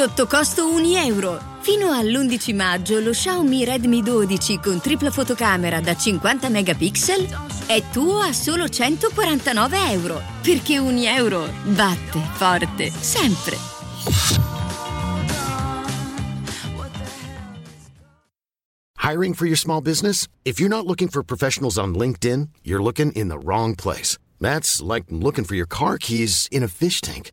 Sotto costo 1 euro. Fino all'11 maggio lo Xiaomi Redmi 12 con tripla fotocamera da 50 megapixel è tuo a solo 149 euro. Perché 1 euro batte forte sempre. Hiring for your small business? If you're not looking for professionals on LinkedIn, you're looking in the wrong place. That's like looking for your car keys in a fish tank.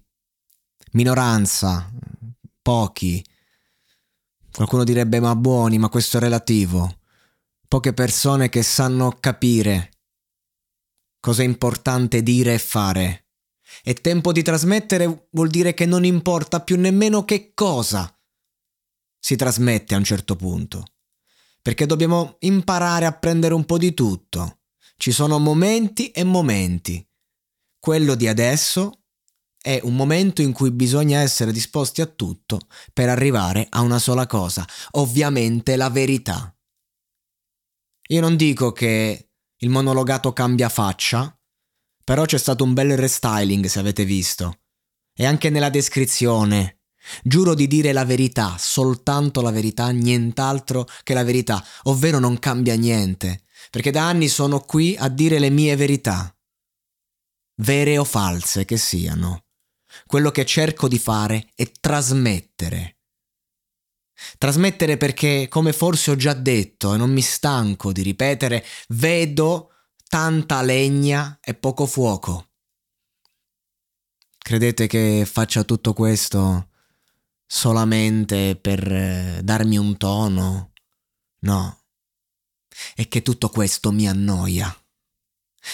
minoranza, pochi. Qualcuno direbbe ma buoni, ma questo è relativo. Poche persone che sanno capire cosa è importante dire e fare. È tempo di trasmettere vuol dire che non importa più nemmeno che cosa si trasmette a un certo punto. Perché dobbiamo imparare a prendere un po' di tutto. Ci sono momenti e momenti. Quello di adesso è un momento in cui bisogna essere disposti a tutto per arrivare a una sola cosa, ovviamente la verità. Io non dico che il monologato cambia faccia, però c'è stato un bel restyling se avete visto. E anche nella descrizione. Giuro di dire la verità, soltanto la verità, nient'altro che la verità, ovvero non cambia niente, perché da anni sono qui a dire le mie verità, vere o false che siano. Quello che cerco di fare è trasmettere. Trasmettere perché, come forse ho già detto e non mi stanco di ripetere, vedo tanta legna e poco fuoco. Credete che faccia tutto questo solamente per eh, darmi un tono? No. È che tutto questo mi annoia.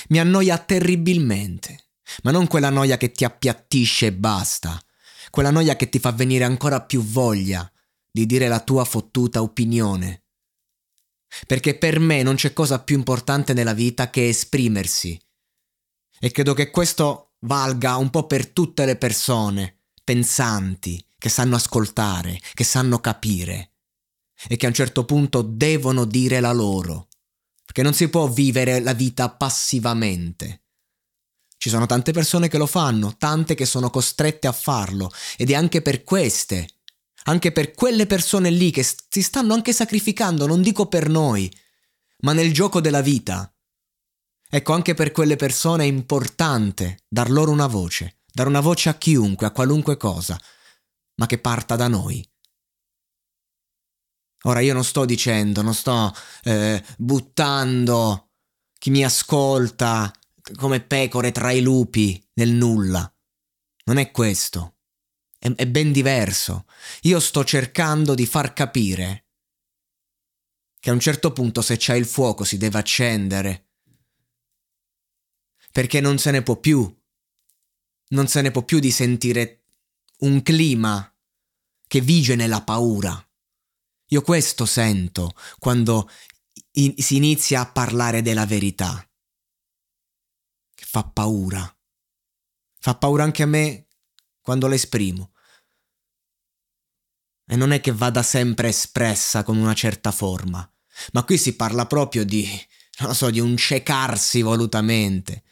Mi annoia terribilmente. Ma non quella noia che ti appiattisce e basta. Quella noia che ti fa venire ancora più voglia di dire la tua fottuta opinione. Perché per me non c'è cosa più importante nella vita che esprimersi. E credo che questo valga un po' per tutte le persone pensanti, che sanno ascoltare, che sanno capire e che a un certo punto devono dire la loro, perché non si può vivere la vita passivamente. Ci sono tante persone che lo fanno, tante che sono costrette a farlo ed è anche per queste, anche per quelle persone lì che si stanno anche sacrificando, non dico per noi, ma nel gioco della vita. Ecco, anche per quelle persone è importante dar loro una voce, dare una voce a chiunque, a qualunque cosa, ma che parta da noi. Ora io non sto dicendo, non sto eh, buttando chi mi ascolta come pecore tra i lupi nel nulla. Non è questo. È, è ben diverso. Io sto cercando di far capire che a un certo punto se c'è il fuoco si deve accendere. Perché non se ne può più. Non se ne può più di sentire un clima che vige nella paura. Io questo sento quando in- si inizia a parlare della verità. Fa paura. Fa paura anche a me quando l'esprimo. E non è che vada sempre espressa con una certa forma, ma qui si parla proprio di, non so, di un cecarsi volutamente.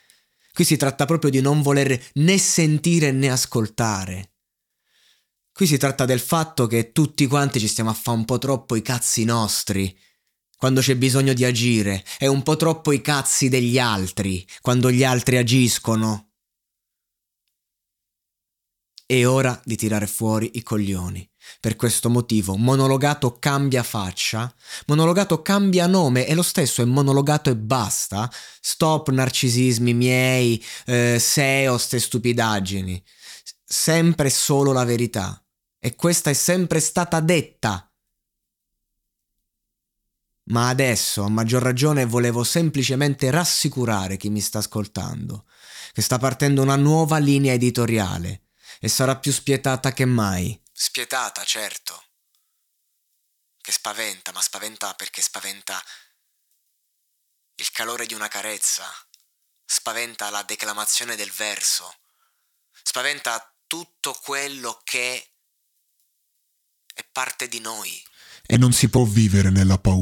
Qui si tratta proprio di non voler né sentire né ascoltare. Qui si tratta del fatto che tutti quanti ci stiamo a fare un po' troppo i cazzi nostri quando c'è bisogno di agire e un po' troppo i cazzi degli altri quando gli altri agiscono. È ora di tirare fuori i coglioni. Per questo motivo, monologato cambia faccia, monologato cambia nome e lo stesso è monologato e basta. Stop narcisismi miei, eh, SEO, ste stupidaggini. Sempre solo la verità. E questa è sempre stata detta. Ma adesso, a maggior ragione, volevo semplicemente rassicurare chi mi sta ascoltando, che sta partendo una nuova linea editoriale e sarà più spietata che mai. Spietata, certo. Che spaventa, ma spaventa perché spaventa il calore di una carezza, spaventa la declamazione del verso, spaventa tutto quello che è parte di noi. E non si può vivere nella paura